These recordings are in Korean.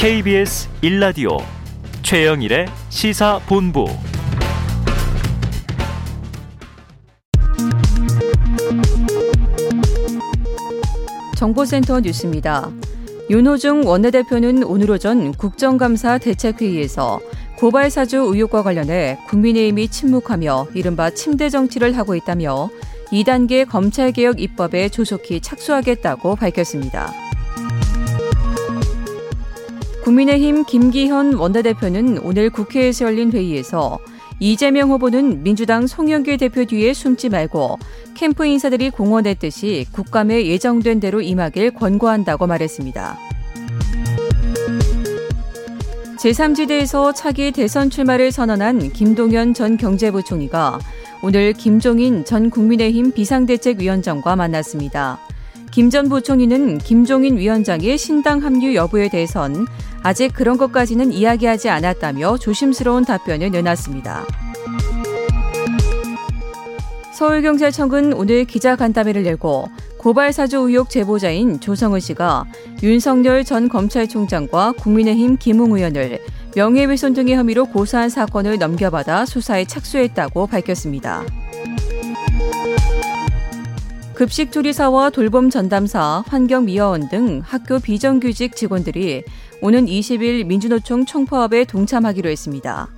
KBS 1라디오 최영일의 시사본부 정보센터 뉴스입니다. 윤호중 원내대표는 오늘 오전 국정감사 대책회의에서 고발사주 의혹과 관련해 국민의힘이 침묵하며 이른바 침대 정치를 하고 있다며 2단계 검찰개혁 입법에 조속히 착수하겠다고 밝혔습니다. 국민의힘 김기현 원내대표는 오늘 국회에서 열린 회의에서 이재명 후보는 민주당 송영길 대표 뒤에 숨지 말고 캠프 인사들이 공언했듯이 국감에 예정된 대로 임하길 권고한다고 말했습니다. 제3지대에서 차기 대선 출마를 선언한 김동연 전 경제부총리가 오늘 김종인 전 국민의힘 비상대책위원장과 만났습니다. 김 전 부총리는 김종인 위원장의 신당 합류 여부에 대해선 아직 그런 것까지는 이야기하지 않았다며 조심스러운 답변을 내놨습니다. 서울경찰청은 오늘 기자간담회를 열고 고발사주 의혹 제보자인 조성은 씨가 윤석열 전 검찰총장과 국민의힘 김웅 의원을 명예훼손 등의 혐의로 고소한 사건을 넘겨받아 수사에 착수했다고 밝혔습니다. 급식 조리사와 돌봄 전담사, 환경미화원 등 학교 비정규직 직원들이 오는 20일 민주노총 총파업에 동참하기로 했습니다.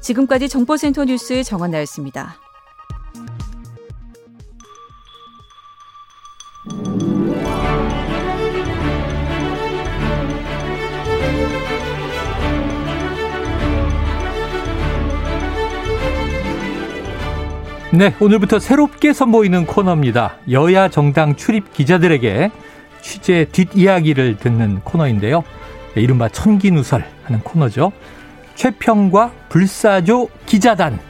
지금까지 정보센터 뉴스 정한나였습니다. 네, 오늘부터 새롭게 선보이는 코너입니다. 여야 정당 출입 기자들에게 취재 뒷이야기를 듣는 코너인데요. 네, 이른바 천기누설 하는 코너죠. 최평과 불사조 기자단.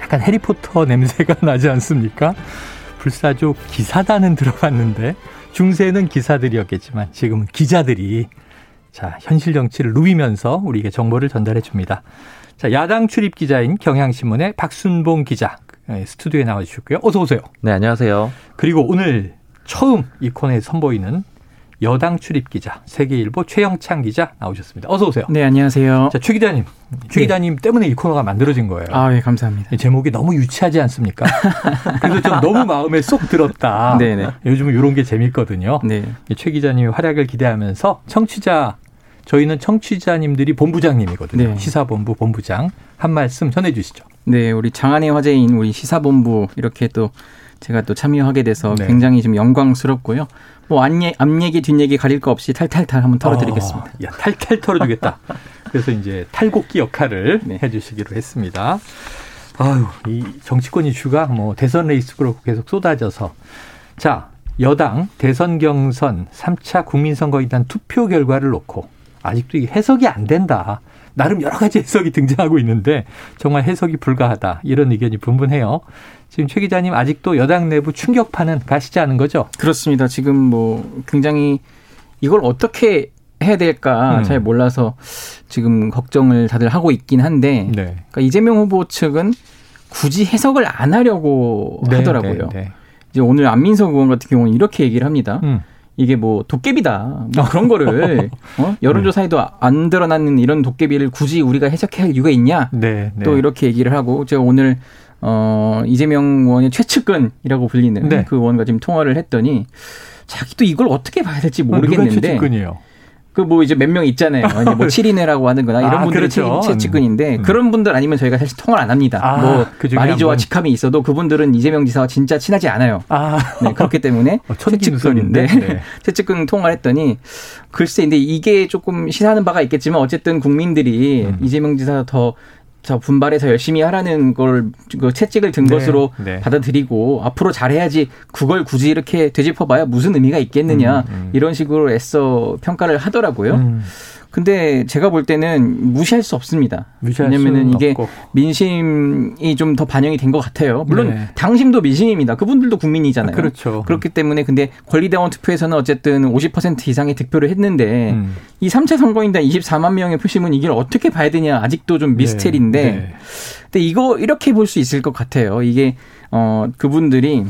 약간 해리포터 냄새가 나지 않습니까? 불사조 기사단은 들어갔는데 중세는 기사들이었겠지만 지금은 기자들이 자, 현실 정치를 누비면서 우리에게 정보를 전달해 줍니다. 자, 야당 출입 기자인 경향신문의 박순봉 기자 예, 스튜디오에 나와 주셨고요. 어서 오세요. 네, 안녕하세요. 그리고 오늘 처음 이 코너에 선보이는 여당 출입 기자, 세계일보 최영창 기자 나오셨습니다. 어서 오세요. 네, 안녕하세요. 자, 최 기자님. 최 네. 기자님 때문에 이 코너가 만들어진 거예요. 아, 예, 감사합니다. 제목이 너무 유치하지 않습니까? 그래서 좀 너무 마음에 쏙 들었다. 네 네. 요즘은 이런 게 재밌거든요. 네. 최 기자님의 활약을 기대하면서 청취자 저희는 청취자님들이 본부장님이거든요. 네. 시사본부 본부장 한 말씀 전해 주시죠. 네, 우리 장안의 화제인 우리 시사본부 이렇게 또 제가 또 참여하게 돼서 네. 굉장히 좀 영광스럽고요. 뭐 앞얘, 앞얘기 뒷얘기 가릴 거 없이 탈탈탈 한번 털어드리겠습니다. 어, 야, 탈탈 털어주겠다. 그래서 이제 탈곡기 역할을 네. 해주시기로 했습니다. 아유, 이 정치권 이슈가 뭐 대선 레이스로 계속 쏟아져서 자 여당 대선 경선 3차 국민선거에 대한 투표 결과를 놓고 아직도 이게 해석이 안 된다. 나름 여러 가지 해석이 등장하고 있는데 정말 해석이 불가하다. 이런 의견이 분분해요. 지금 최 기자님 아직도 여당 내부 충격파는 가시지 않은 거죠? 그렇습니다. 지금 뭐 굉장히 이걸 어떻게 해야 될까 음. 잘 몰라서 지금 걱정을 다들 하고 있긴 한데 네. 그러니까 이재명 후보 측은 굳이 해석을 안 하려고 네, 하더라고요. 네, 네. 이제 오늘 안민석 의원 같은 경우는 이렇게 얘기를 합니다. 음. 이게 뭐 도깨비다 뭐 그런 거를 어? 여론조사에도 안 드러나는 이런 도깨비를 굳이 우리가 해석해야 할 이유가 있냐 네, 네. 또 이렇게 얘기를 하고 제가 오늘 어 이재명 의원의 최측근이라고 불리는 네. 그 의원과 지금 통화를 했더니 자기도 이걸 어떻게 봐야 될지 모르겠는데 누가 최측근이에요? 그 뭐 이제 몇 명 있잖아요. 뭐 7인회라고 하는 거나 이런 아, 분들이 그렇죠. 채찍근인데 음. 그런 분들 아니면 저희가 사실 통화를 안 합니다. 아, 뭐 마리조와 직함이 있어도 그분들은 이재명 지사와 진짜 친하지 않아요. 아. 네, 그렇기 때문에 어, 채찍근인데 네. 채찍근 통화를 했더니 글쎄 근데 이게 조금 시사하는 바가 있겠지만 어쨌든 국민들이 음. 이재명 지사 더 저 분발해서 열심히 하라는 걸 그 채찍을 든 네, 것으로 네. 받아들이고 앞으로 잘해야지 그걸 굳이 이렇게 되짚어봐야 무슨 의미가 있겠느냐 음, 음. 이런 식으로 애써 평가를 하더라고요. 음. 근데 제가 볼 때는 무시할 수 없습니다. 왜냐면은 이게 없고. 민심이 좀 더 반영이 된 것 같아요. 물론 네. 당심도 민심입니다. 그분들도 국민이잖아요. 아, 그렇죠. 그렇기 때문에 근데 권리대원 투표에서는 어쨌든 50% 이상의 득표를 했는데 음. 이 3차 선거인단 24만 명의 표심은 이걸 어떻게 봐야 되냐 아직도 좀 네. 미스테리인데 네. 네. 근데 이거 이렇게 볼 수 있을 것 같아요. 이게 어 그분들이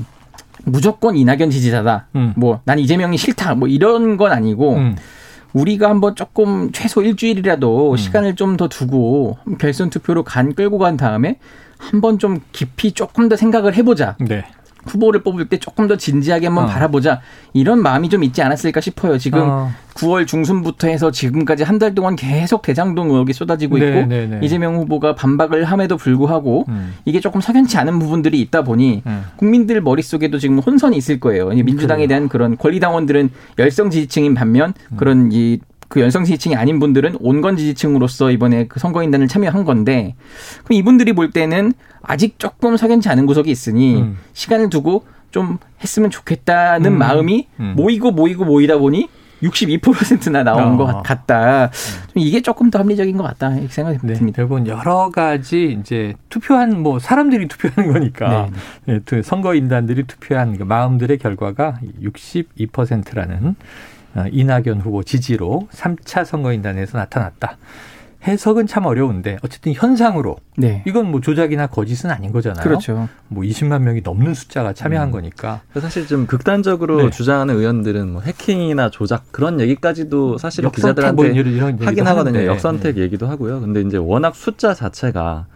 무조건 이낙연 지지자다. 음. 뭐난 이재명이 싫다. 뭐 이런 건 아니고 음. 우리가 한번 조금 최소 일주일이라도 음. 시간을 좀 더 두고 결선 투표로 간 끌고 간 다음에 한번 좀 깊이 조금 더 생각을 해보자. 네. 후보를 뽑을 때 조금 더 진지하게 한번 어. 바라보자 이런 마음이 좀 있지 않았을까 싶어요. 지금 어. 9월 중순부터 해서 지금까지 한 달 동안 계속 대장동 의혹이 쏟아지고 있고 네, 네, 네. 이재명 후보가 반박을 함에도 불구하고 음. 이게 조금 석연치 않은 부분들이 있다 보니 음. 국민들 머릿속에도 지금 혼선이 있을 거예요. 민주당에 대한 그런 권리당원들은 열성 지지층인 반면 음. 그런 이 그 연성 지지층이 아닌 분들은 온건 지지층으로서 이번에 그 선거인단을 참여한 건데 그럼 이분들이 볼 때는 아직 조금 석연치 않은 구석이 있으니 음. 시간을 두고 좀 했으면 좋겠다는 음. 마음이 음. 모이고 모이고 모이다 보니 62%나 나온 어. 것 같다. 좀 이게 조금 더 합리적인 것 같다 이렇게 생각이 네, 듭니다. 대부분 여러 가지 이제 투표한 뭐 사람들이 투표하는 거니까 네. 네, 선거인단들이 투표한 그 마음들의 결과가 62%라는 어, 이낙연 후보 지지로 3차 선거인단에서 나타났다. 해석은 참 어려운데 어쨌든 현상으로 네. 이건 뭐 조작이나 거짓은 아닌 거잖아요. 그렇죠. 뭐 20만 명이 넘는 숫자가 참여한 음. 거니까. 사실 좀 극단적으로 네. 주장하는 의원들은 뭐 해킹이나 조작 그런 얘기까지도 사실 기자들한테 뭐 이런, 이런 하긴 하거든요. 하는데. 역선택 네. 얘기도 하고요. 근데 이제 워낙 숫자 자체가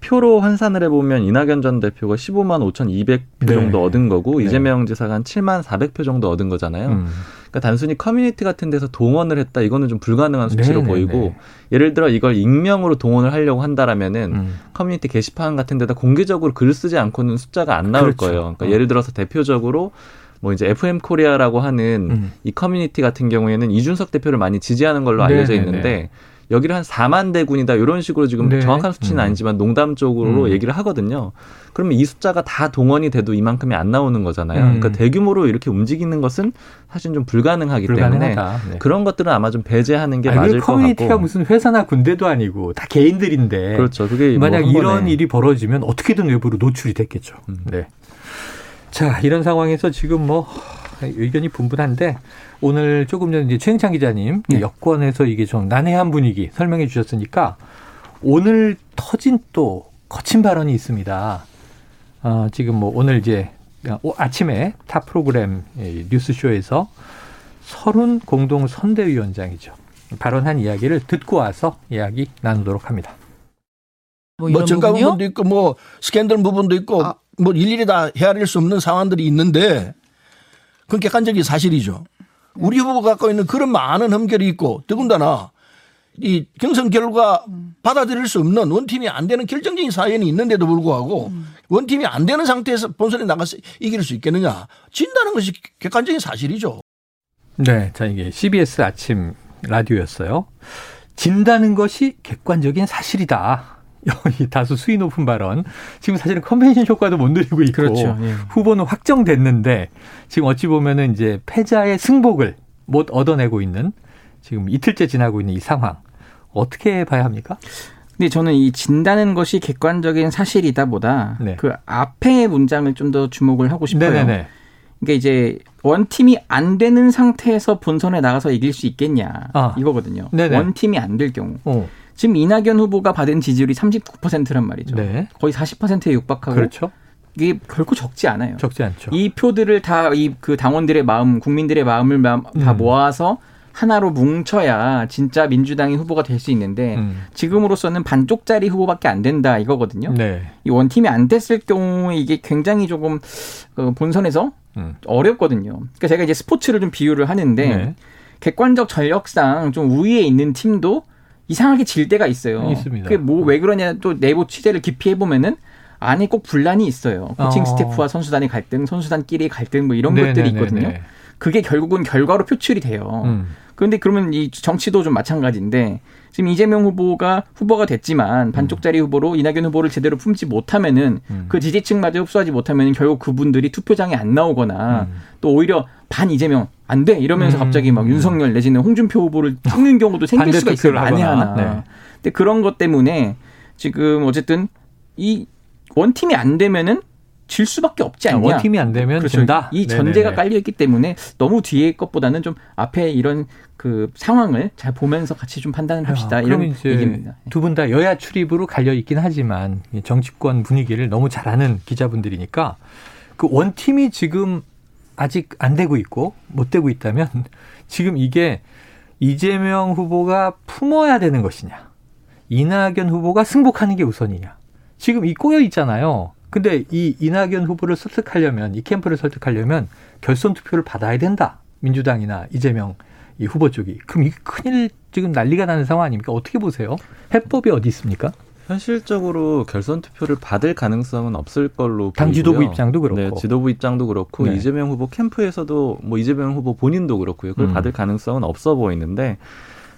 표로 환산을 해보면 이낙연 전 대표가 15만 5,200표 네. 정도 얻은 거고 네. 이재명 지사가 한 7만 400표 정도 얻은 거잖아요. 음. 그러니까 단순히 커뮤니티 같은 데서 동원을 했다 이거는 좀 불가능한 수치로 네, 네 보이고 네. 예를 들어 이걸 익명으로 동원을 하려고 한다라면은 음. 커뮤니티 게시판 같은 데다 공개적으로 글 쓰지 않고는 숫자가 안 나올 그렇죠. 거예요. 그러니까 어. 예를 들어서 대표적으로 뭐 이제 FM 코리아라고 하는 음. 이 커뮤니티 같은 경우에는 이준석 대표를 많이 지지하는 걸로 알려져 네, 있는데 여기를 한 4만 대군이다 이런 식으로 지금 네. 정확한 수치는 음. 아니지만 농담적으로 음. 얘기를 하거든요. 그러면 이 숫자가 다 동원이 돼도 이만큼이 안 나오는 거잖아요. 음. 그러니까 대규모로 이렇게 움직이는 것은 사실 좀 불가능하기 때문에 네. 그런 것들은 아마 좀 배제하는 게 아니, 맞을 것 같고. 커뮤니티가 무슨 회사나 군대도 아니고 다 개인들인데. 그렇죠. 그게 뭐 만약 뭐 이런 일이 벌어지면 어떻게든 외부로 노출이 됐겠죠. 음. 네. 자 이런 상황에서 지금 뭐 의견이 분분한데 오늘 조금 전에 이제 최영창 기자님 네. 여권에서 이게 좀 난해한 분위기 설명해 주셨으니까 오늘 터진 또 거친 발언이 있습니다. 어, 지금 뭐 오늘 이제 아침에 타 프로그램 뉴스쇼에서 서른 공동 선대위원장이죠. 발언한 이야기를 듣고 와서 이야기 나누도록 합니다. 뭐, 뭐 정가 부분도 있고 뭐 스캔들 부분도 있고 아. 뭐 일일이 다 헤아릴 수 없는 상황들이 있는데 그건 객관적인 사실이죠. 우리 후보가 갖고 있는 그런 많은 흠결이 있고 더군다나 이 경선 결과 받아들일 수 없는 원팀이 안 되는 결정적인 사연이 있는데도 불구하고 원팀이 안 되는 상태에서 본선에 나가서 이길 수 있겠느냐 진다는 것이 객관적인 사실이죠. 네, 자 이게 CBS 아침 라디오였어요. 진다는 것이 객관적인 사실이다. 이 다수 수위 높은 발언. 지금 사실은 컨벤션 효과도 못 누리고 있고 그렇죠. 예. 후보는 확정됐는데 지금 어찌 보면은 이제 패자의 승복을 못 얻어내고 있는 지금 이틀째 지나고 있는 이 상황 어떻게 봐야 합니까? 근데 저는 이 진다는 것이 객관적인 사실이다 보다 네. 그 앞에 문장을 좀 더 주목을 하고 싶어요. 네네네. 그러니까 이제 원팀이 안 되는 상태에서 본선에 나가서 이길 수 있겠냐 아. 이거거든요. 네네. 원팀이 안 될 경우. 어. 지금 이낙연 후보가 받은 지지율이 39%란 말이죠. 네. 거의 40%에 육박하고 그렇죠. 이게 결코 적지 않아요. 적지 않죠. 이 표들을 다 이 그 당원들의 마음, 국민들의 마음을 다 음. 모아서 하나로 뭉쳐야 진짜 민주당이 후보가 될 수 있는데 음. 지금으로서는 반쪽짜리 후보밖에 안 된다 이거거든요. 네. 이 원팀이 안 됐을 경우에 이게 굉장히 조금 그 본선에서 음. 어렵거든요. 그러니까 제가 이제 스포츠를 좀 비유를 하는데 네. 객관적 전력상 좀 우위에 있는 팀도 이상하게 질 때가 있어요. 있습니다. 그게 뭐 왜 그러냐 또 내부 취재를 깊이 해보면은 안에 꼭 분란이 있어요. 코칭 어. 스태프와 선수단의 갈등, 선수단끼리 갈등 뭐 이런 네네네네. 것들이 있거든요. 그게 결국은 결과로 표출이 돼요. 음. 그런데 그러면 이 정치도 좀 마찬가지인데 지금 이재명 후보가 후보가 됐지만 반쪽짜리 음. 후보로 이낙연 후보를 제대로 품지 못하면은 음. 그 지지층마저 흡수하지 못하면 결국 그분들이 투표장에 안 나오거나 음. 또 오히려 반 이재명 안 돼 이러면서 음. 갑자기 막 윤석열 내지는 홍준표 후보를 찍는 경우도 생길 수가 있어요 만에 하나. 네. 근데 그런 것 때문에 지금 어쨌든 이 원팀이 안 되면은 질 수밖에 없지 않냐. 원팀이 안 되면 그렇죠. 진다. 이 전제가 깔려 있기 때문에 너무 뒤에 것보다는 좀 앞에 이런 그 상황을 잘 보면서 같이 좀 판단을 아, 합시다. 아, 이런 얘기입니다. 두 분 다 여야 출입으로 갈려 있긴 하지만 정치권 분위기를 너무 잘 아는 기자분들이니까 그 원팀이 지금 아직 안 되고 있고 못 되고 있다면 지금 이게 이재명 후보가 품어야 되는 것이냐, 이낙연 후보가 승복하는 게 우선이냐. 지금 이 꼬여 있잖아요. 근데 이 이낙연 후보를 설득하려면 이 캠프를 설득하려면 결선 투표를 받아야 된다. 민주당이나 이재명 이 후보 쪽이. 그럼 이 큰일 지금 난리가 나는 상황 아닙니까? 어떻게 보세요? 해법이 어디 있습니까? 현실적으로 결선 투표를 받을 가능성은 없을 걸로 당 지도부 입장도 그렇고 네, 지도부 입장도 그렇고 네. 이재명 후보 캠프에서도 뭐 이재명 후보 본인도 그렇고요. 그걸 음. 받을 가능성은 없어 보이는데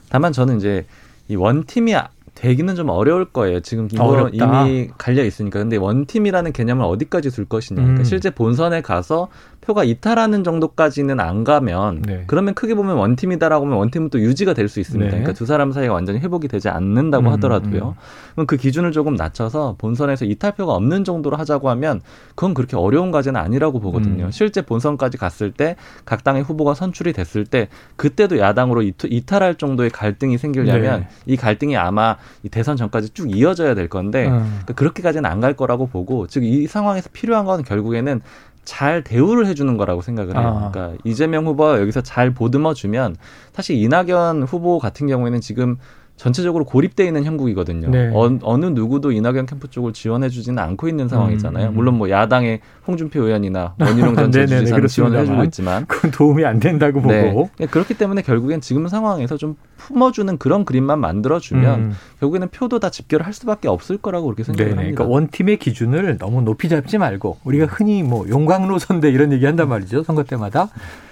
다만 저는 이제 이 원팀이 되기는 좀 어려울 거예요. 지금 이거 이미 갈려 있으니까. 근데 원팀이라는 개념을 어디까지 둘 것이냐. 그러니까 음. 실제 본선에 가서 표가 이탈하는 정도까지는 안 가면 네. 그러면 크게 보면 원팀이다라고 하면 원팀은 또 유지가 될 수 있습니다. 네. 그러니까 두 사람 사이가 완전히 회복이 되지 않는다고 음, 하더라도요. 음. 그럼 그 기준을 조금 낮춰서 본선에서 이탈표가 없는 정도로 하자고 하면 그건 그렇게 어려운 과제는 아니라고 보거든요. 음. 실제 본선까지 갔을 때 각 당의 후보가 선출이 됐을 때 그때도 야당으로 이탈할 정도의 갈등이 생기려면 네. 이 갈등이 아마 이 대선 전까지 쭉 이어져야 될 건데 음. 그러니까 그렇게까지는 안 갈 거라고 보고 즉 이 상황에서 필요한 건 결국에는 잘 대우를 해주는 거라고 생각을 해요. 아. 그러니까 이재명 후보가 여기서 잘 보듬어 주면 사실 이낙연 후보 같은 경우에는 지금 전체적으로 고립돼 있는 형국이거든요. 네. 어, 느 누구도 이낙연 캠프 쪽을 지원해주지는 않고 있는 상황이잖아요. 음, 음. 물론 뭐 야당의 홍준표 의원이나 원희룡 전 제주지사는 지원을 해주고 있지만 그건 도움이 안 된다고 네. 보고 네. 그렇기 때문에 결국엔 지금 상황에서 좀 품어주는 그런 그림만 만들어주면 음. 결국에는 표도 다 집결을 할 수밖에 없을 거라고 그렇게 생각을 네네. 합니다. 그러니까 원팀의 기준을 너무 높이 잡지 말고 우리가 흔히 뭐 용광로 선대 이런 얘기한단 말이죠 선거 때마다.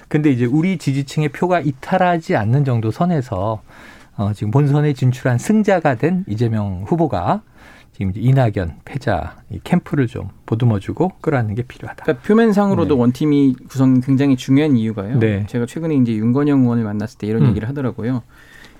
근데 이제 우리 지지층의 표가 이탈하지 않는 정도 선에서 어, 지금 본선에 진출한 승자가 된 이재명 후보가 지금 이낙연 패자 이 캠프를 좀 보듬어주고 끌어안는 게 필요하다. 그러니까 표면상으로도 네. 원팀이 구성 굉장히 중요한 이유가요. 네. 제가 최근에 이제 윤건영 의원을 만났을 때 이런 음. 얘기를 하더라고요.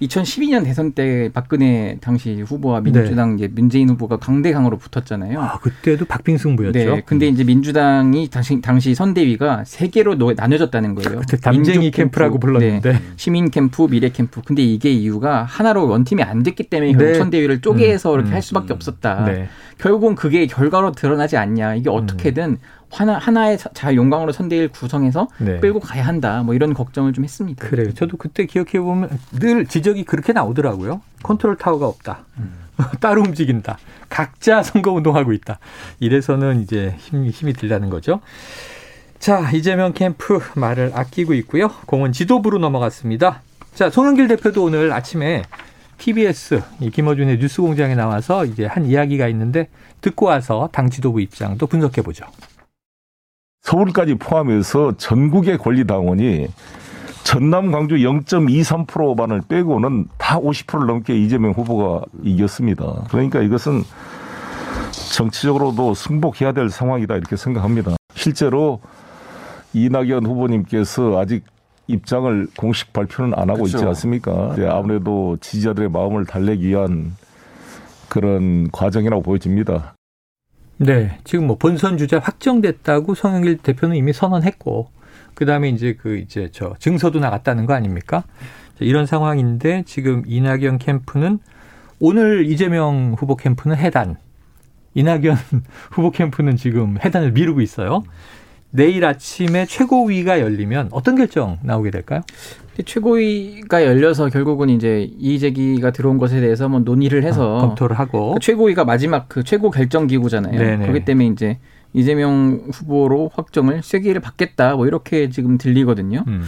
2012년 대선 때 박근혜 당시 후보와 민주당 네. 이제 문재인 후보가 강대강으로 붙었잖아요. 아, 그때도 박빙승부였죠. 네. 근데 음. 이제 민주당이 당시, 당시 선대위가 세 개로 나눠졌다는 거예요. 그때 담쟁이 캠프라고 불렀는데 네. 시민 캠프, 미래 캠프. 근데 이게 이유가 하나로 원팀이 안 됐기 때문에 네. 선대위를 쪼개서 음. 이렇게 할 수밖에 음. 없었다. 네. 결국은 그게 결과로 드러나지 않냐. 이게 어떻게든 음. 하나 하나의 잘 용광으로 선대위를 구성해서 네. 끌고 가야 한다. 뭐 이런 걱정을 좀 했습니다. 그래요. 저도 그때 기억해 보면 늘 지적이 그렇게 나오더라고요. 컨트롤 타워가 없다. 음. 따로 움직인다. 각자 선거 운동하고 있다. 이래서는 이제 힘이 힘이 들다는 거죠. 자, 이재명 캠프 말을 아끼고 있고요. 공은 지도부로 넘어갔습니다. 자, 송영길 대표도 오늘 아침에 TBS 김어준의 뉴스공장에 나와서 이제 한 이야기가 있는데 듣고 와서 당 지도부 입장도 분석해 보죠. 서울까지 포함해서 전국의 권리당원이 전남 광주 0.23%만을 빼고는 다 50%를 넘게 이재명 후보가 이겼습니다. 그러니까 이것은 정치적으로도 승복해야 될 상황이다 이렇게 생각합니다. 실제로 이낙연 후보님께서 아직 입장을 공식 발표는 안 하고 그렇죠. 있지 않습니까? 아무래도 지지자들의 마음을 달래기 위한 그런 과정이라고 보여집니다. 네. 지금 뭐 본선 주자 확정됐다고 성영길 대표는 이미 선언했고, 그 다음에 이제 그 이제 저 증서도 나갔다는 거 아닙니까? 이런 상황인데 지금 이낙연 캠프는 오늘 이재명 후보 캠프는 해단, 이낙연 후보 캠프는 지금 해단을 미루고 있어요. 내일 아침에 최고위가 열리면 어떤 결정 나오게 될까요? 최고위가 열려서 결국은 이제 이의 제기가 들어온 것에 대해서 뭐 논의를 해서 어, 검토를 하고 그 최고위가 마지막 그 최고 결정 기구잖아요. 네네. 그렇기 때문에 이제 이재명 후보로 확정을 쐐기를 받겠다 뭐 이렇게 지금 들리거든요. 음.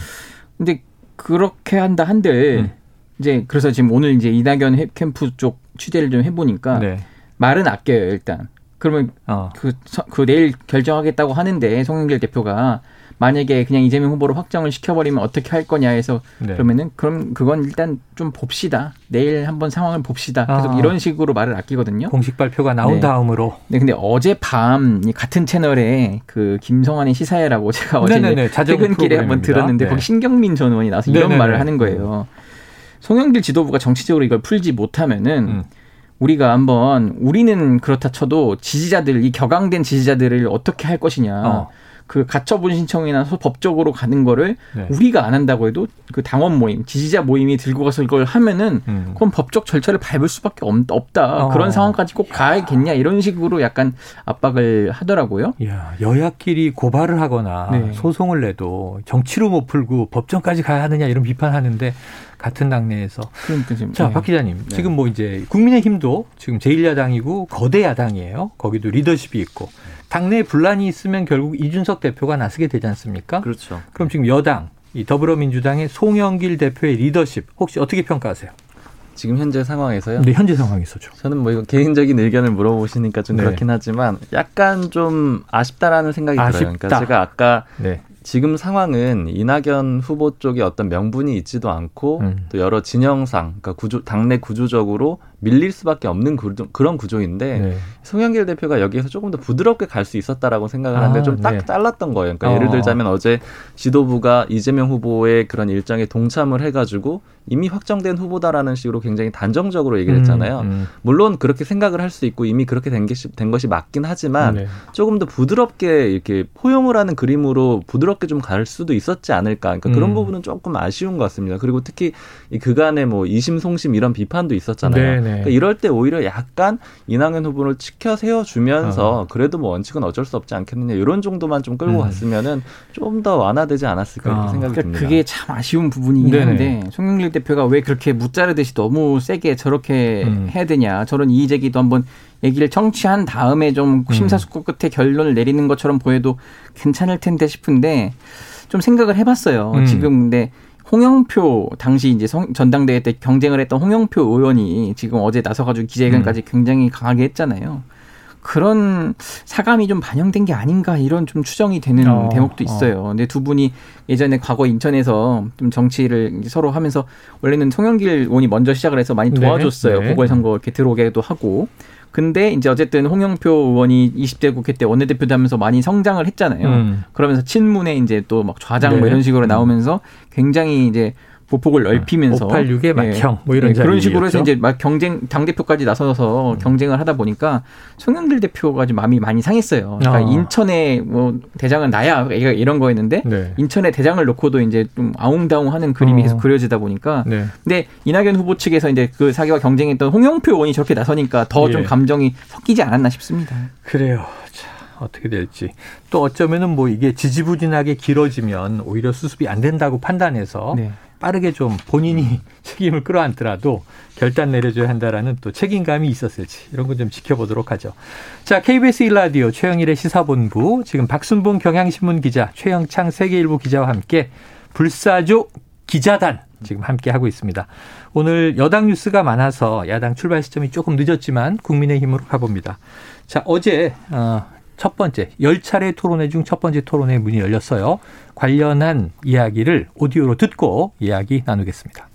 근데 그렇게 한다 한들 음. 이제 그래서 지금 오늘 이제 이낙연 캠프 쪽 취재를 좀 해보니까 네. 말은 아껴요 일단. 그러면 어. 그, 그 내일 결정하겠다고 하는데 송영길 대표가 만약에 그냥 이재명 후보로 확정을 시켜버리면 어떻게 할 거냐 해서 네. 그러면은 그럼 그건 일단 좀 봅시다. 내일 한번 상황을 봅시다. 계속 아. 이런 식으로 말을 아끼거든요. 공식 발표가 나온 네. 다음으로. 네, 근데 어젯밤 같은 채널에 그 김성환의 시사회라고 제가 어제 퇴근길에 한번 들었는데 네. 거기 신경민 전 의원이 나와서 이런 말을 하는 거예요. 송영길 지도부가 정치적으로 이걸 풀지 못하면은 음. 우리가 한번 우리는 그렇다 쳐도 지지자들 이 격앙된 지지자들을 어떻게 할 것이냐. 어. 그 가처분 신청이나 법적으로 가는 거를 네. 우리가 안 한다고 해도 그 당원 모임, 지지자 모임이 들고 가서 이걸 하면은 음. 그건 법적 절차를 밟을 수밖에 없, 다 어. 그런 상황까지 꼭 가야겠냐 이런 식으로 약간 압박을 하더라고요. 야, 여야끼리 고발을 하거나 네. 소송을 내도 정치로 못 풀고 법정까지 가야 하느냐 이런 비판하는데 같은 당내에서. 그러니까 지금 자, 네. 박 기자님. 네. 지금 뭐 이제 국민의힘도 지금 제1야당이고 거대 야당이에요. 거기도 리더십이 있고 당내 분란이 있으면 결국 이준석 대표가 나서게 되지 않습니까? 그렇죠. 그럼 지금 여당 이 더불어민주당의 송영길 대표의 리더십 혹시 어떻게 평가하세요? 지금 현재 상황에서요? 네, 현재 상황에서죠. 저는 뭐 이거 개인적인 의견을 물어보시니까 좀 네. 그렇긴 하지만 약간 좀 아쉽다라는 생각이 아쉽다. 들어요. 그러니까 제가 아까 네. 지금 상황은 이낙연 후보 쪽에 어떤 명분이 있지도 않고 음. 또 여러 진영상, 그러니까 구조, 당내 구조적으로 밀릴 수밖에 없는 구조, 그런 구조인데 네. 송영길 대표가 여기에서 조금 더 부드럽게 갈 수 있었다라고 생각을 하는데 아, 좀딱 네. 잘랐던 거예요. 그러니까 어. 예를 들자면 어제 지도부가 이재명 후보의 그런 일정에 동참을 해가지고 이미 확정된 후보다라는 식으로 굉장히 단정적으로 얘기를 음, 했잖아요. 음, 음. 물론 그렇게 생각을 할 수 있고 이미 그렇게 된, 게, 된 것이 맞긴 하지만 네. 조금 더 부드럽게 이렇게 포용을 하는 그림으로 부드럽게 좀 갈 수도 있었지 않을까. 그러니까 그런 음. 부분은 조금 아쉬운 것 같습니다. 그리고 특히 이 그간에 뭐 이심송심 이런 비판도 있었잖아요. 네 네. 네. 그러니까 이럴 때 오히려 약간 이낙연 후보를 치켜 세워주면서 어. 그래도 뭐 원칙은 어쩔 수 없지 않겠느냐 이런 정도만 좀 끌고 음. 갔으면은 좀 더 완화되지 않았을까 이렇게 어. 생각이 그러니까 듭니다. 그게 참 아쉬운 부분이긴 네네. 한데 송영길 대표가 왜 그렇게 무자르듯이 너무 세게 저렇게 음. 해야 되냐 저런 이의 제기도 한번 얘기를 청취한 다음에 좀 음. 심사숙고 끝에 결론을 내리는 것처럼 보여도 괜찮을 텐데 싶은데 좀 생각을 해봤어요. 음. 지금 근데 홍영표 당시 이제 전당대회 때 경쟁을 했던 홍영표 의원이 지금 어제 나서가지고 기자회견까지 음. 굉장히 강하게 했잖아요. 그런 사감이 좀 반영된 게 아닌가 이런 좀 추정이 되는 어, 대목도 어. 있어요. 어. 근데 두 분이 예전에 과거 인천에서 좀 정치를 서로 하면서 원래는 송영길 의원이 먼저 시작을 해서 많이 네. 도와줬어요. 네, 네. 보궐선거 이렇게 들어오게도 하고. 근데 이제 어쨌든 홍영표 의원이 20대 국회 때 원내대표 되면서 많이 성장을 했잖아요. 음. 그러면서 친문에 이제 또 막 좌장 뭐 네. 뭐 이런 식으로 나오면서 굉장히 이제 보폭을 넓히면서 586의 막형 뭐 이런 네, 그런 식으로 해서 이제 막 경쟁 당 대표까지 나서서 음. 경쟁을 하다 보니까 송영길 대표가 좀 마음이 많이 상했어요. 그러니까 아. 인천에 뭐 대장은 나야 이런 거였는데 네. 인천에 대장을 놓고도 이제 좀 아웅다웅하는 그림이 어. 계속 그려지다 보니까 네. 근데 이낙연 후보 측에서 이제 그 사기와 경쟁했던 홍영표 의원이 저렇게 나서니까 더좀 예. 감정이 섞이지 않았나 싶습니다. 그래요. 자, 어떻게 될지 또 어쩌면은 뭐 이게 지지부진하게 길어지면 오히려 수습이 안 된다고 판단해서 네. 빠르게 좀 본인이 책임을 끌어안더라도 결단 내려줘야 한다라는 또 책임감이 있었을지 이런 건 좀 지켜보도록 하죠. 자, KBS 일라디오 최영일의 시사본부 지금 박순봉 경향신문 기자 최영창 세계일보 기자와 함께 불사조 기자단 지금 함께 하고 있습니다. 오늘 여당 뉴스가 많아서 야당 출발 시점이 조금 늦었지만 국민의힘으로 가봅니다. 자, 어제 어, 첫 번째 열 차례 토론회 중 첫 번째 토론회 문이 열렸어요. 관련한 이야기를 오디오로 듣고 이야기 나누겠습니다.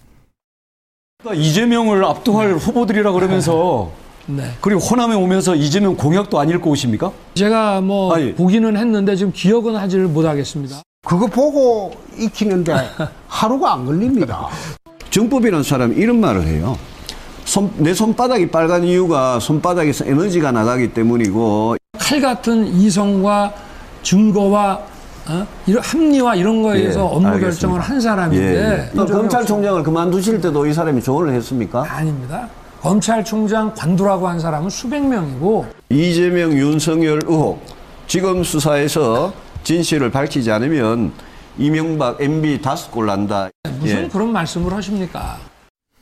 이재명을 압도할 후보들이라 그러면서 네. 그리고 호남에 오면서 이재명 공약도 안 읽고 오십니까? 제가 뭐 아니. 보기는 했는데 지금 기억은 하지를 못하겠습니다. 그거 보고 익히는데 하루가 안 걸립니다. 정법이라는 사람이 이런 말을 해요. 손, 내 손바닥이 빨간 이유가 손바닥에서 에너지가 나가기 때문이고 칼 같은 이성과 증거와 어? 이런 합리화 이런 거에 대해서 예, 업무 알겠습니다. 결정을 한 사람인데 예. 검찰총장을 그만두실 때도 이 사람이 조언을 했습니까? 아닙니다. 검찰총장 관두라고 한 사람은 수백 명이고 이재명 윤석열 의혹 지금 수사에서 진실을 밝히지 않으면 이명박 MB 다섯 골 난다. 무슨 예. 그런 말씀을 하십니까?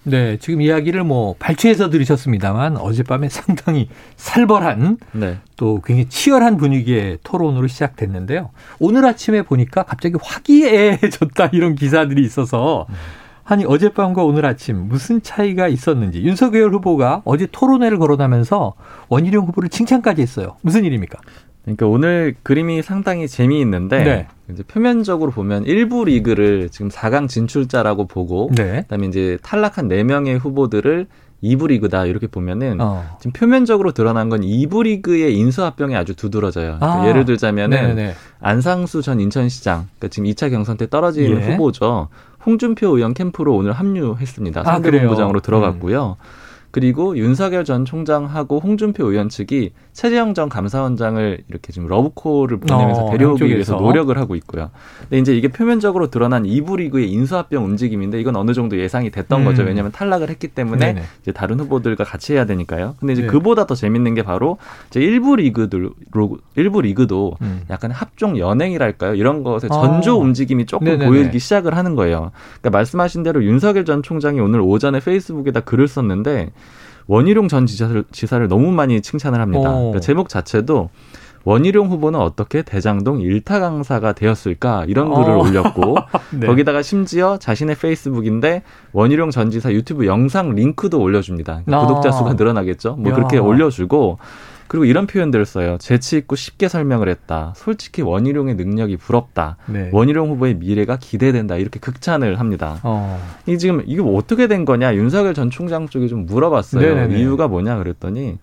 네, 지금 이야기를 뭐 발췌해서 들으셨습니다만 어젯밤에 상당히 살벌한 네. 또 굉장히 치열한 분위기의 토론으로 시작됐는데요. 오늘 아침에 보니까 갑자기 화기애애해졌다 이런 기사들이 있어서 아니 어젯밤과 오늘 아침 무슨 차이가 있었는지 윤석열 후보가 어제 토론회를 거론하면서 원희룡 후보를 칭찬까지 했어요. 무슨 일입니까? 그러니까 오늘 그림이 상당히 재미있는데 네. 이제 표면적으로 보면 일부 리그를 지금 4강 진출자라고 보고 네. 그다음에 이제 탈락한 4명의 후보들을 2부 리그다 이렇게 보면은 어. 지금 표면적으로 드러난 건 2부 리그의 인수합병이 아주 두드러져요. 그러니까 아. 예를 들자면은 네네. 안상수 전 인천시장 그러니까 지금 2차 경선 때 떨어진 예. 후보죠. 홍준표 의원 캠프로 오늘 합류했습니다. 상대본부장으로 아, 들어갔고요. 음. 그리고 윤석열 전 총장하고 홍준표 의원 측이 최재형 전 감사원장을 이렇게 지금 러브콜을 보내면서 어, 데려오기 위해서 노력을 하고 있고요. 근데 이제 이게 표면적으로 드러난 2부 리그의 인수합병 움직임인데 이건 어느 정도 예상이 됐던 음. 거죠. 왜냐하면 탈락을 했기 때문에 네네. 이제 다른 후보들과 같이 해야 되니까요. 근데 이제 네. 그보다 더 재밌는 게 바로 이제 일부 리그들 일부 리그도 음. 약간 합종 연행이랄까요? 이런 것에 전조 아. 움직임이 조금 네네네. 보이기 시작을 하는 거예요. 그러니까 말씀하신 대로 윤석열 전 총장이 오늘 오전에 페이스북에다 글을 썼는데 원희룡 전 지사를, 지사를 너무 많이 칭찬을 합니다. 어. 그러니까 제목 자체도 원희룡 후보는 어떻게 대장동 일타 강사가 되었을까 이런 글을 어. 올렸고 네. 거기다가 심지어 자신의 페이스북인데 원희룡 전 지사 유튜브 영상 링크도 올려줍니다. 그러니까 아. 구독자 수가 늘어나겠죠. 뭐 야. 그렇게 올려주고 그리고 이런 표현들을 써요. 재치 있고 쉽게 설명을 했다. 솔직히 원희룡의 능력이 부럽다. 네. 원희룡 후보의 미래가 기대된다. 이렇게 극찬을 합니다. 어. 이 지금 이게 뭐 어떻게 된 거냐? 윤석열 전 총장 쪽에 좀 물어봤어요. 네네네. 이유가 뭐냐 그랬더니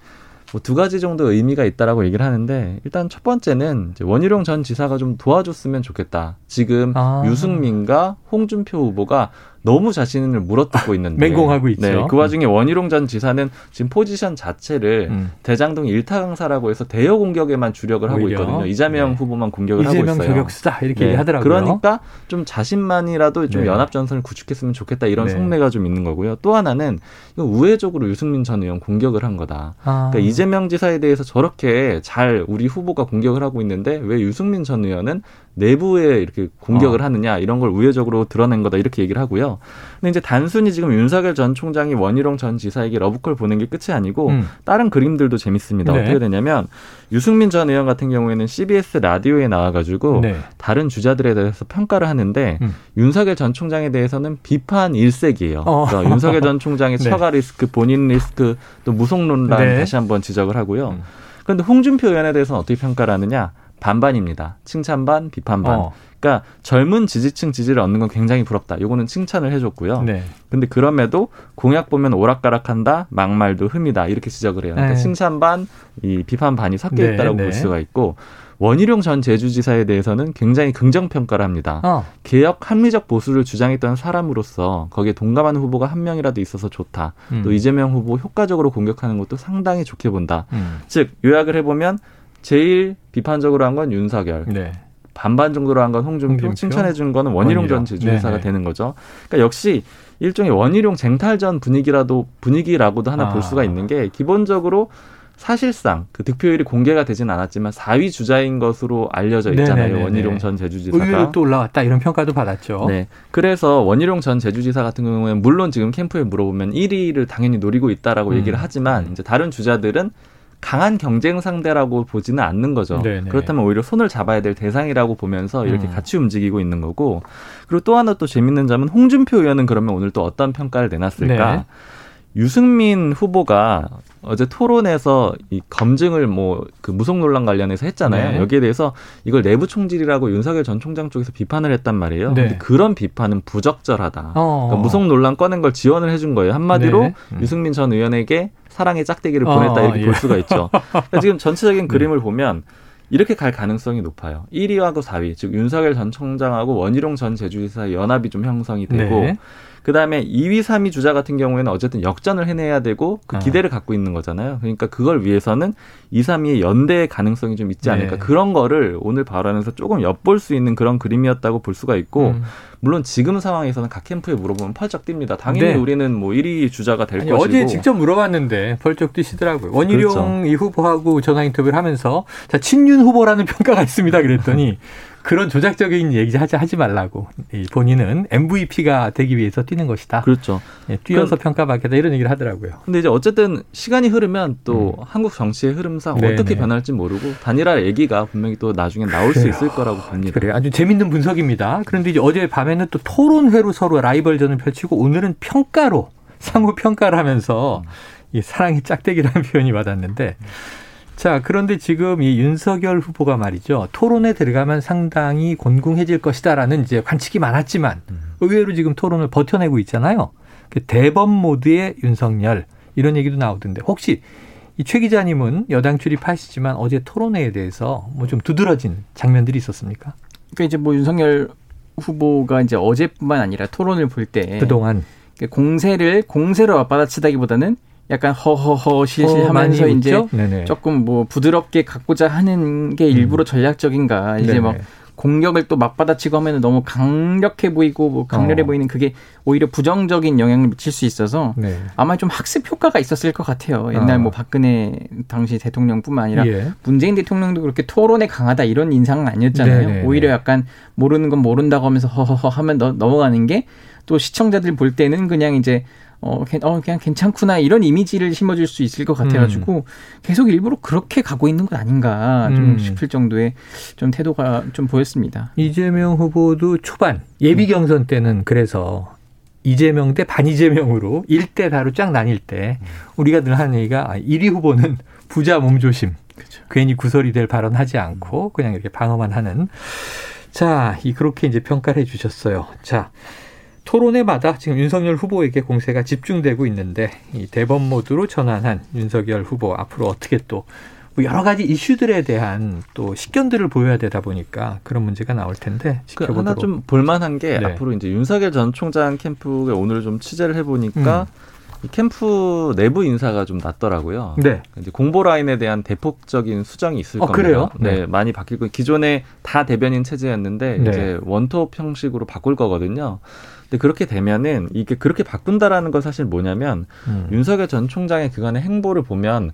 뭐두 가지 정도 의미가 있다라고 얘기를 하는데 일단 첫 번째는 원희룡 전 지사가 좀 도와줬으면 좋겠다. 지금 아. 유승민과 홍준표 후보가 너무 자신을 물어뜯고 있는데 맹공하고 있죠. 네, 그 와중에 원희룡 전 지사는 지금 포지션 자체를 음. 대장동 일타 강사라고 해서 대여 공격에만 주력을 하고 있거든요. 이재명 네. 후보만 공격을 하고 있어요. 이재명 저격수다 이렇게 네. 하더라고요. 그러니까 좀 자신만이라도 좀 네. 연합 전선을 구축했으면 좋겠다 이런 네. 속내가 좀 있는 거고요. 또 하나는 이거 우회적으로 유승민 전 의원 공격을 한 거다. 아. 그러니까 이재명 지사에 대해서 저렇게 잘 우리 후보가 공격을 하고 있는데 왜 유승민 전 의원은 내부에 이렇게 공격을 어. 하느냐 이런 걸 우회적으로 드러낸 거다 이렇게 얘기를 하고요. 근데 이제 단순히 지금 윤석열 전 총장이 원희룡 전 지사에게 러브콜 보낸 게 끝이 아니고 음. 다른 그림들도 재밌습니다. 네. 어떻게 되냐면 유승민 전 의원 같은 경우에는 CBS 라디오에 나와가지고 네. 다른 주자들에 대해서 평가를 하는데 음. 윤석열 전 총장에 대해서는 비판 일색이에요. 어. 그러니까 윤석열 전 총장의 네. 처가 리스크, 본인 리스크, 또 무속 논란 네. 다시 한번 지적을 하고요. 음. 그런데 홍준표 의원에 대해서는 어떻게 평가를 하느냐? 반반입니다. 칭찬 반, 비판 반. 어. 그러니까 젊은 지지층 지지를 얻는 건 굉장히 부럽다. 요거는 칭찬을 해줬고요. 네. 근데 그럼에도 공약 보면 오락가락한다, 막말도 흠이다 이렇게 지적을 해요. 그러니까 네. 칭찬 반, 이 비판 반이 섞여 네, 있다라고 네, 볼 수가 있고 원희룡 전 제주지사에 대해서는 굉장히 긍정 평가를 합니다. 어. 개혁 합리적 보수를 주장했던 사람으로서 거기에 동감하는 후보가 한 명이라도 있어서 좋다. 음. 또 이재명 후보 효과적으로 공격하는 것도 상당히 좋게 본다. 음. 즉 요약을 해보면 제일 비판적으로 한 건 윤석열. 네. 반반 정도로 한 건 홍준표, 홍준표? 칭찬해 준 거는 원희룡, 전 제주지사가 되는 거죠. 그러니까 역시 일종의 원희룡 쟁탈전 분위기라도 분위기라고도 하나 아. 볼 수가 있는 게 기본적으로 사실상 그 득표율이 공개가 되지는 않았지만 4위 주자인 것으로 알려져 있잖아요. 네네네네. 원희룡 전 제주지사가. 의외로 또 올라왔다 이런 평가도 받았죠. 네. 그래서 원희룡 전 제주지사 같은 경우에는 물론 지금 캠프에 물어보면 1위를 당연히 노리고 있다라고 음. 얘기를 하지만 이제 다른 주자들은 강한 경쟁 상대라고 보지는 않는 거죠. 네네. 그렇다면 오히려 손을 잡아야 될 대상이라고 보면서 이렇게 음. 같이 움직이고 있는 거고 그리고 또 하나 또 재밌는 점은 홍준표 의원은 그러면 오늘 또 어떤 평가를 내놨을까? 네. 유승민 후보가 어제 토론에서 이 검증을 뭐 그 무속 논란 관련해서 했잖아요. 네. 여기에 대해서 이걸 내부 총질이라고 윤석열 전 총장 쪽에서 비판을 했단 말이에요. 네. 근데 그런 비판은 부적절하다. 어. 그러니까 무속 논란 꺼낸 걸 지원을 해준 거예요. 한마디로 네. 음. 유승민 전 의원에게 사랑의 짝대기를 어, 보냈다 이렇게 예. 볼 수가 있죠. 그러니까 지금 전체적인 네. 그림을 보면 이렇게 갈 가능성이 높아요. 1위하고 4위, 즉 윤석열 전 총장하고 원희룡 전 제주지사 연합이 좀 형성이 되고 네. 그다음에 2위, 3위 주자 같은 경우에는 어쨌든 역전을 해내야 되고 그 아. 기대를 아. 갖고 있는 거잖아요. 그러니까 그걸 위해서는 2, 3위의 연대의 가능성이 좀 있지 않을까. 네. 그런 거를 오늘 발언에서 조금 엿볼 수 있는 그런 그림이었다고 볼 수가 있고 음. 물론 지금 상황에서는 각 캠프에 물어보면 펄쩍 뜁니다. 당연히 네. 우리는 뭐 1위 주자가 될 아니, 것이고. 어제 직접 물어봤는데 펄쩍 뛰시더라고요. 원희룡 그렇죠. 이 후보하고 전화 인터뷰를 하면서 자 친윤 후보라는 평가가 있습니다. 그랬더니 그런 조작적인 얘기 하지 하지 말라고. 본인은 MVP가 되기 위해서 뛰는 것이다. 그렇죠. 예, 뛰어서 평가받겠다 이런 얘기를 하더라고요. 근데 이제 어쨌든 시간이 흐르면 또 음. 한국 정치의 흐름상 네네. 어떻게 변할지 모르고 단일화 얘기가 분명히 또 나중에 나올 그래요. 수 있을 거라고 봅니다. 그래요. 아주 재밌는 분석입니다. 그런데 이제 어제 밤에는 또 토론회로 서로 라이벌전을 펼치고 오늘은 평가로 상호 평가를 하면서 이 사랑의 짝대기라는 표현이 받았는데 자, 그런데 지금 이 윤석열 후보가 말이죠. 토론에 들어가면 상당히 곤궁해질 것이다라는 이제 관측이 많았지만 음. 의외로 지금 토론을 버텨내고 있잖아요. 그 대범 모드의 윤석열 이런 얘기도 나오던데 혹시 이 최 기자님은 여당 출입하시지만 어제 토론회에 대해서 뭐 좀 두드러진 장면들이 있었습니까? 그러니까 이제 뭐 윤석열 후보가 이제 어제뿐만 아니라 토론을 볼 때 그동안 공세를 공세로 맞받아치다기보다는 약간 허허허 실실하면서 어, 이제 네네. 조금 뭐 부드럽게 갖고자 하는 게 일부러 음. 전략적인가 이제 네네. 막 공격을 또 맞받아치고 하면 너무 강력해 보이고 뭐 강렬해 어. 보이는 그게 오히려 부정적인 영향을 미칠 수 있어서 네. 아마 좀 학습 효과가 있었을 것 같아요. 옛날 어. 뭐 박근혜 당시 대통령뿐만 아니라 예. 문재인 대통령도 그렇게 토론에 강하다 이런 인상은 아니었잖아요. 네네. 오히려 약간 모르는 건 모른다고 하면서 허허허 하면 넘어가는 게 또 시청자들 볼 때는 그냥 이제 어, 어, 그냥 괜찮구나 이런 이미지를 심어줄 수 있을 것 같아가지고 음. 계속 일부러 그렇게 가고 있는 것 아닌가 좀 음. 싶을 정도의 좀 태도가 좀 보였습니다. 이재명 후보도 초반 예비 경선 때는 그래서 이재명 대 반이재명으로 1대 다로 쫙 나뉠 때 우리가 늘 하는 얘기가 1위 아, 후보는 부자 몸조심. 그렇죠. 괜히 구설이 될 발언 하지 않고 그냥 이렇게 방어만 하는. 자, 이 그렇게 이제 평가를 해 주셨어요. 자, 토론회마다 지금 윤석열 후보에게 공세가 집중되고 있는데 이 대법 모드로 전환한 윤석열 후보 앞으로 어떻게 또뭐 여러 가지 이슈들에 대한 또 식견들을 보여야 되다 보니까 그런 문제가 나올 텐데 그 지켜보도록. 하나 좀 볼만한 게 네. 앞으로 이제 윤석열 전 총장 캠프에 오늘 좀 취재를 해보니까 음. 이 캠프 내부 인사가 좀 낮더라고요. 네. 이제 공보 라인에 대한 대폭적인 수정이 있을 어, 겁니다. 그래요? 네. 네. 많이 바뀔 거. 기존에 다 대변인 체제였는데 네. 이제 원톱 형식으로 바꿀 거거든요. 근데 그렇게 되면은 이게 그렇게 바꾼다라는 건 사실 뭐냐면 음. 윤석열 전 총장의 그간의 행보를 보면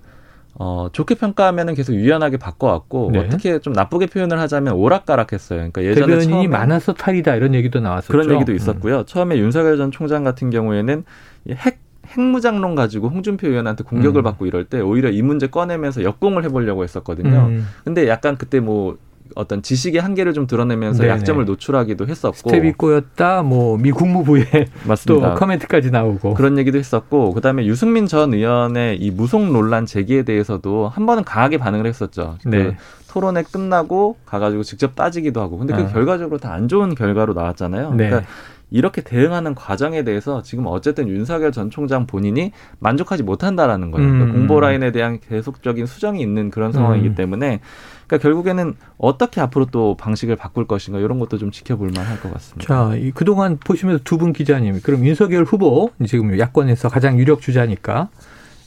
어, 좋게 평가하면은 계속 유연하게 바꿔왔고 네. 어떻게 좀 나쁘게 표현을 하자면 오락가락했어요. 그러니까 예전에 대변인이 많아서 탈이다 이런 얘기도 나왔었죠. 그런 얘기도 음. 있었고요. 음. 처음에 윤석열 전 총장 같은 경우에는 핵 핵무장론 가지고 홍준표 의원한테 공격을 음. 받고 이럴 때 오히려 이 문제 꺼내면서 역공을 해보려고 했었거든요. 음. 근데 약간 그때 뭐 어떤 지식의 한계를 좀 드러내면서 네네. 약점을 노출하기도 했었고 스텝이 꼬였다 뭐 미 국무부에 맞습니다. 또 커멘트까지 나오고 그런 얘기도 했었고 그다음에 유승민 전 의원의 이 무속 논란 제기에 대해서도 한 번은 강하게 반응을 했었죠. 네. 그 토론회 끝나고 가가지고 직접 따지기도 하고 근데 그 아. 결과적으로 다 안 좋은 결과로 나왔잖아요. 네. 그러니까 이렇게 대응하는 과정에 대해서 지금 어쨌든 윤석열 전 총장 본인이 만족하지 못한다라는 거예요. 그러니까 음. 그러니까 공보 라인에 대한 계속적인 수정이 있는 그런 상황이기 음. 때문에 그러니까 결국에는 어떻게 앞으로 또 방식을 바꿀 것인가 이런 것도 좀 지켜볼 만할 것 같습니다. 자, 그동안 보시면서 두 분 기자님, 그럼 윤석열 후보 지금 야권에서 가장 유력 주자니까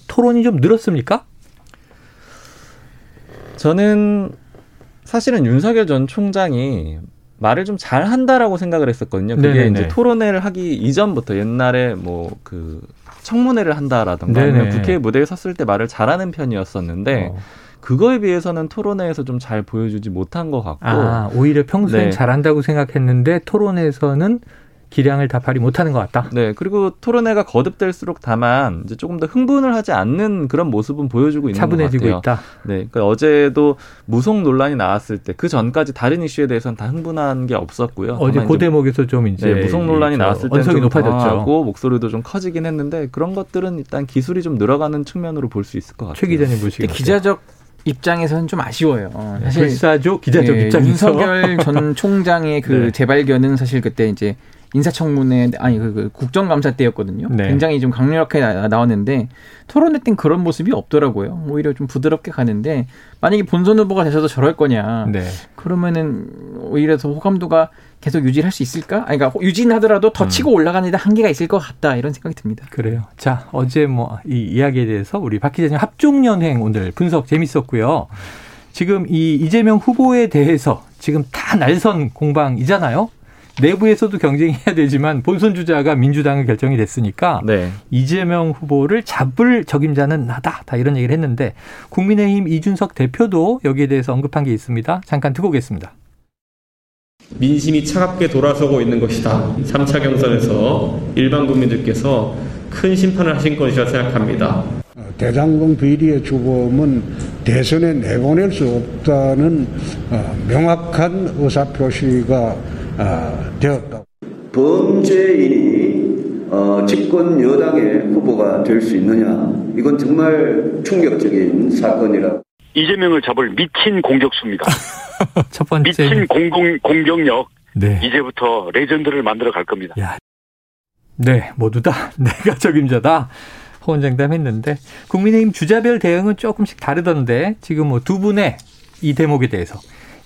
토론이 좀 늘었습니까? 저는 사실은 윤석열 전 총장이 말을 좀 잘 한다라고 생각을 했었거든요. 그게 네네네. 이제 토론회를 하기 이전부터 옛날에 뭐 그 청문회를 한다라던가 아니면 국회 무대에 섰을 때 말을 잘하는 편이었었는데 어. 그거에 비해서는 토론회에서 좀 잘 보여주지 못한 것 같고 아, 오히려 평소엔 네. 잘한다고 생각했는데 토론에서는 기량을 다 발휘 못하는 것 같다. 네, 그리고 토론회가 거듭될수록 다만 이제 조금 더 흥분을 하지 않는 그런 모습은 보여주고 있는 차분해지고 것 같아요. 있다. 네, 그러니까 어제도 무속 논란이 나왔을 때 그 전까지 다른 이슈에 대해서는 다 흥분한 게 없었고요. 어제 그 대목에서 좀 이제 네, 무속 논란이 나왔을 때 언성이 높아졌죠. 목소리도 좀 커지긴 했는데 그런 것들은 일단 기술이 좀 늘어가는 측면으로 볼 수 있을 것 같아요. 최 기자님 보시기 기자적 입장에서는 좀 아쉬워요. 어, 사실 불사조 기자적 예, 입장에서 윤석열 전 총장의 그 네. 재발견은 사실 그때 이제 인사청문회 아니 그, 그 국정감사 때였거든요. 네. 굉장히 좀 강력하게 나, 왔는데 토론회 땐 그런 모습이 없더라고요. 오히려 좀 부드럽게 가는데 만약에 본선 후보가 되셔도 저럴 거냐? 네. 그러면은 오히려 더 호감도가 계속 유지할 수 있을까? 아니, 그러니까 유지는 하더라도 더 음. 치고 올라가는 데 한계가 있을 것 같다 이런 생각이 듭니다. 그래요. 자 어제 뭐 이 이야기에 대해서 우리 박 기자님 합종연행 오늘 분석 재밌었고요. 지금 이 이재명 후보에 대해서 지금 다 날선 공방이잖아요. 내부에서도 경쟁해야 되지만 본선 주자가 민주당을 결정이 됐으니까 네. 이재명 후보를 잡을 적임자는 나다. 다 이런 얘기를 했는데 국민의힘 이준석 대표도 여기에 대해서 언급한 게 있습니다. 잠깐 듣고 오겠습니다. 민심이 차갑게 돌아서고 있는 것이다. 3차 경선에서 일반 국민들께서 큰 심판을 하신 것이라 생각합니다. 대장동 비리의 주범은 대선에 내보낼 수 없다는 어, 명확한 의사표시가 어, 되었다. 범죄인이 어, 집권 여당의 후보가 될 수 있느냐? 이건 정말 충격적인 사건이라. 이재명을 잡을 미친 공격수입니다. 첫 번째 미친 공공 공격력. 네. 이제부터 레전드를 만들어 갈 겁니다. 야. 네, 모두 다 내가 적임자다. 호언장담했는데 국민의힘 주자별 대응은 조금씩 다르던데 지금 뭐 두 분의 이 대목에 대해서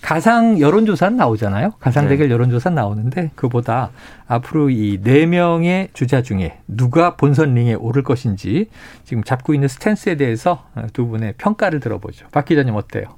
가상 여론조사 나오잖아요. 가상 대결 네. 여론조사 나오는데 그보다 앞으로 이 네 명의 주자 중에 누가 본선 링에 오를 것인지 지금 잡고 있는 스탠스에 대해서 두 분의 평가를 들어보죠. 박 기자님 어때요?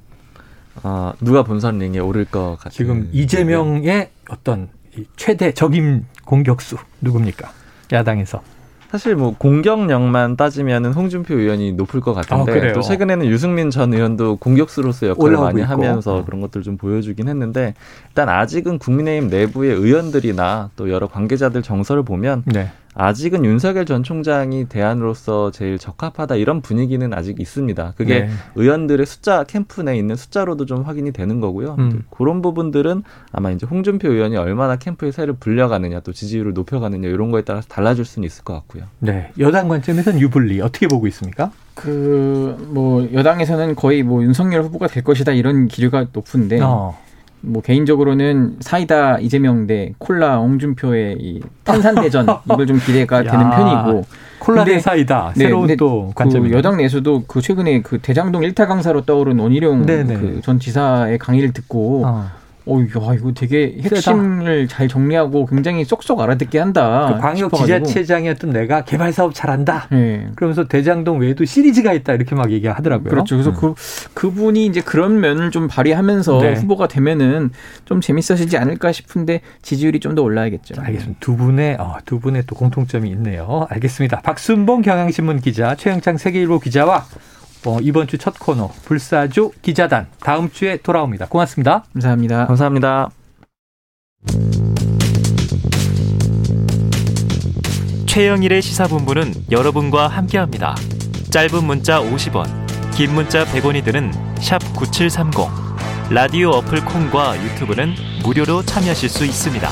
아, 누가 본선 링에 오를 것 같아요? 지금 이재명의 어떤 최대 적임 공격수 누굽니까? 야당에서. 사실 뭐 공격력만 따지면은 홍준표 의원이 높을 것 같은데 아, 또 최근에는 유승민 전 의원도 공격수로서 역할을 많이 있고. 하면서 어. 그런 것들 좀 보여주긴 했는데 일단 아직은 국민의힘 내부의 의원들이나 또 여러 관계자들 정서를 보면 네. 아직은 윤석열 전 총장이 대안으로서 제일 적합하다 이런 분위기는 아직 있습니다. 그게 네. 의원들의 숫자 캠프 내에 있는 숫자로도 좀 확인이 되는 거고요. 음. 그런 부분들은 아마 이제 홍준표 의원이 얼마나 캠프의 세를 불려가느냐 또 지지율을 높여가느냐 이런 거에 따라서 달라질 수는 있을 것 같고요. 네, 여당 관점에서는 유불리 어떻게 보고 있습니까? 그 뭐 여당에서는 거의 뭐 윤석열 후보가 될 것이다 이런 기류가 높은데. 어. 뭐 개인적으로는 사이다 이재명 대 콜라 홍준표의 이 탄산 대전 이걸 좀 기대가 되는 편이고. 콜라 대 사이다. 네, 새로운 또 관점 그 여당 내에서도 그 최근에 그 대장동 일타 강사로 떠오른 원희룡 그 전 지사의 강의를 듣고 어. 어, 야, 이거 되게 핵심을 잘 정리하고 굉장히 쏙쏙 알아듣게 한다. 그 광역 지자체장이었던 내가 개발 사업 잘한다. 네. 그러면서 대장동 외에도 시리즈가 있다 이렇게 막 얘기하더라고요. 그렇죠. 그래서 음. 그 그분이 이제 그런 면을 좀 발휘하면서 네. 후보가 되면은 좀 재밌어지지 않을까 싶은데 지지율이 좀 더 올라야겠죠. 알겠습니다. 두 분의 어, 두 분의 또 공통점이 있네요. 알겠습니다. 박순봉 경향신문 기자, 최영창 세계일보 기자와 어, 이번 주 첫 코너 불사조 기자단 다음 주에 돌아옵니다. 고맙습니다. 감사합니다. 감사합니다. 최영일의 시사본부는 여러분과 함께합니다. 짧은 문자 50원, 긴 문자 100원이 드는 샵 9730. 라디오 어플 콩과 유튜브는 무료로 참여하실 수 있습니다.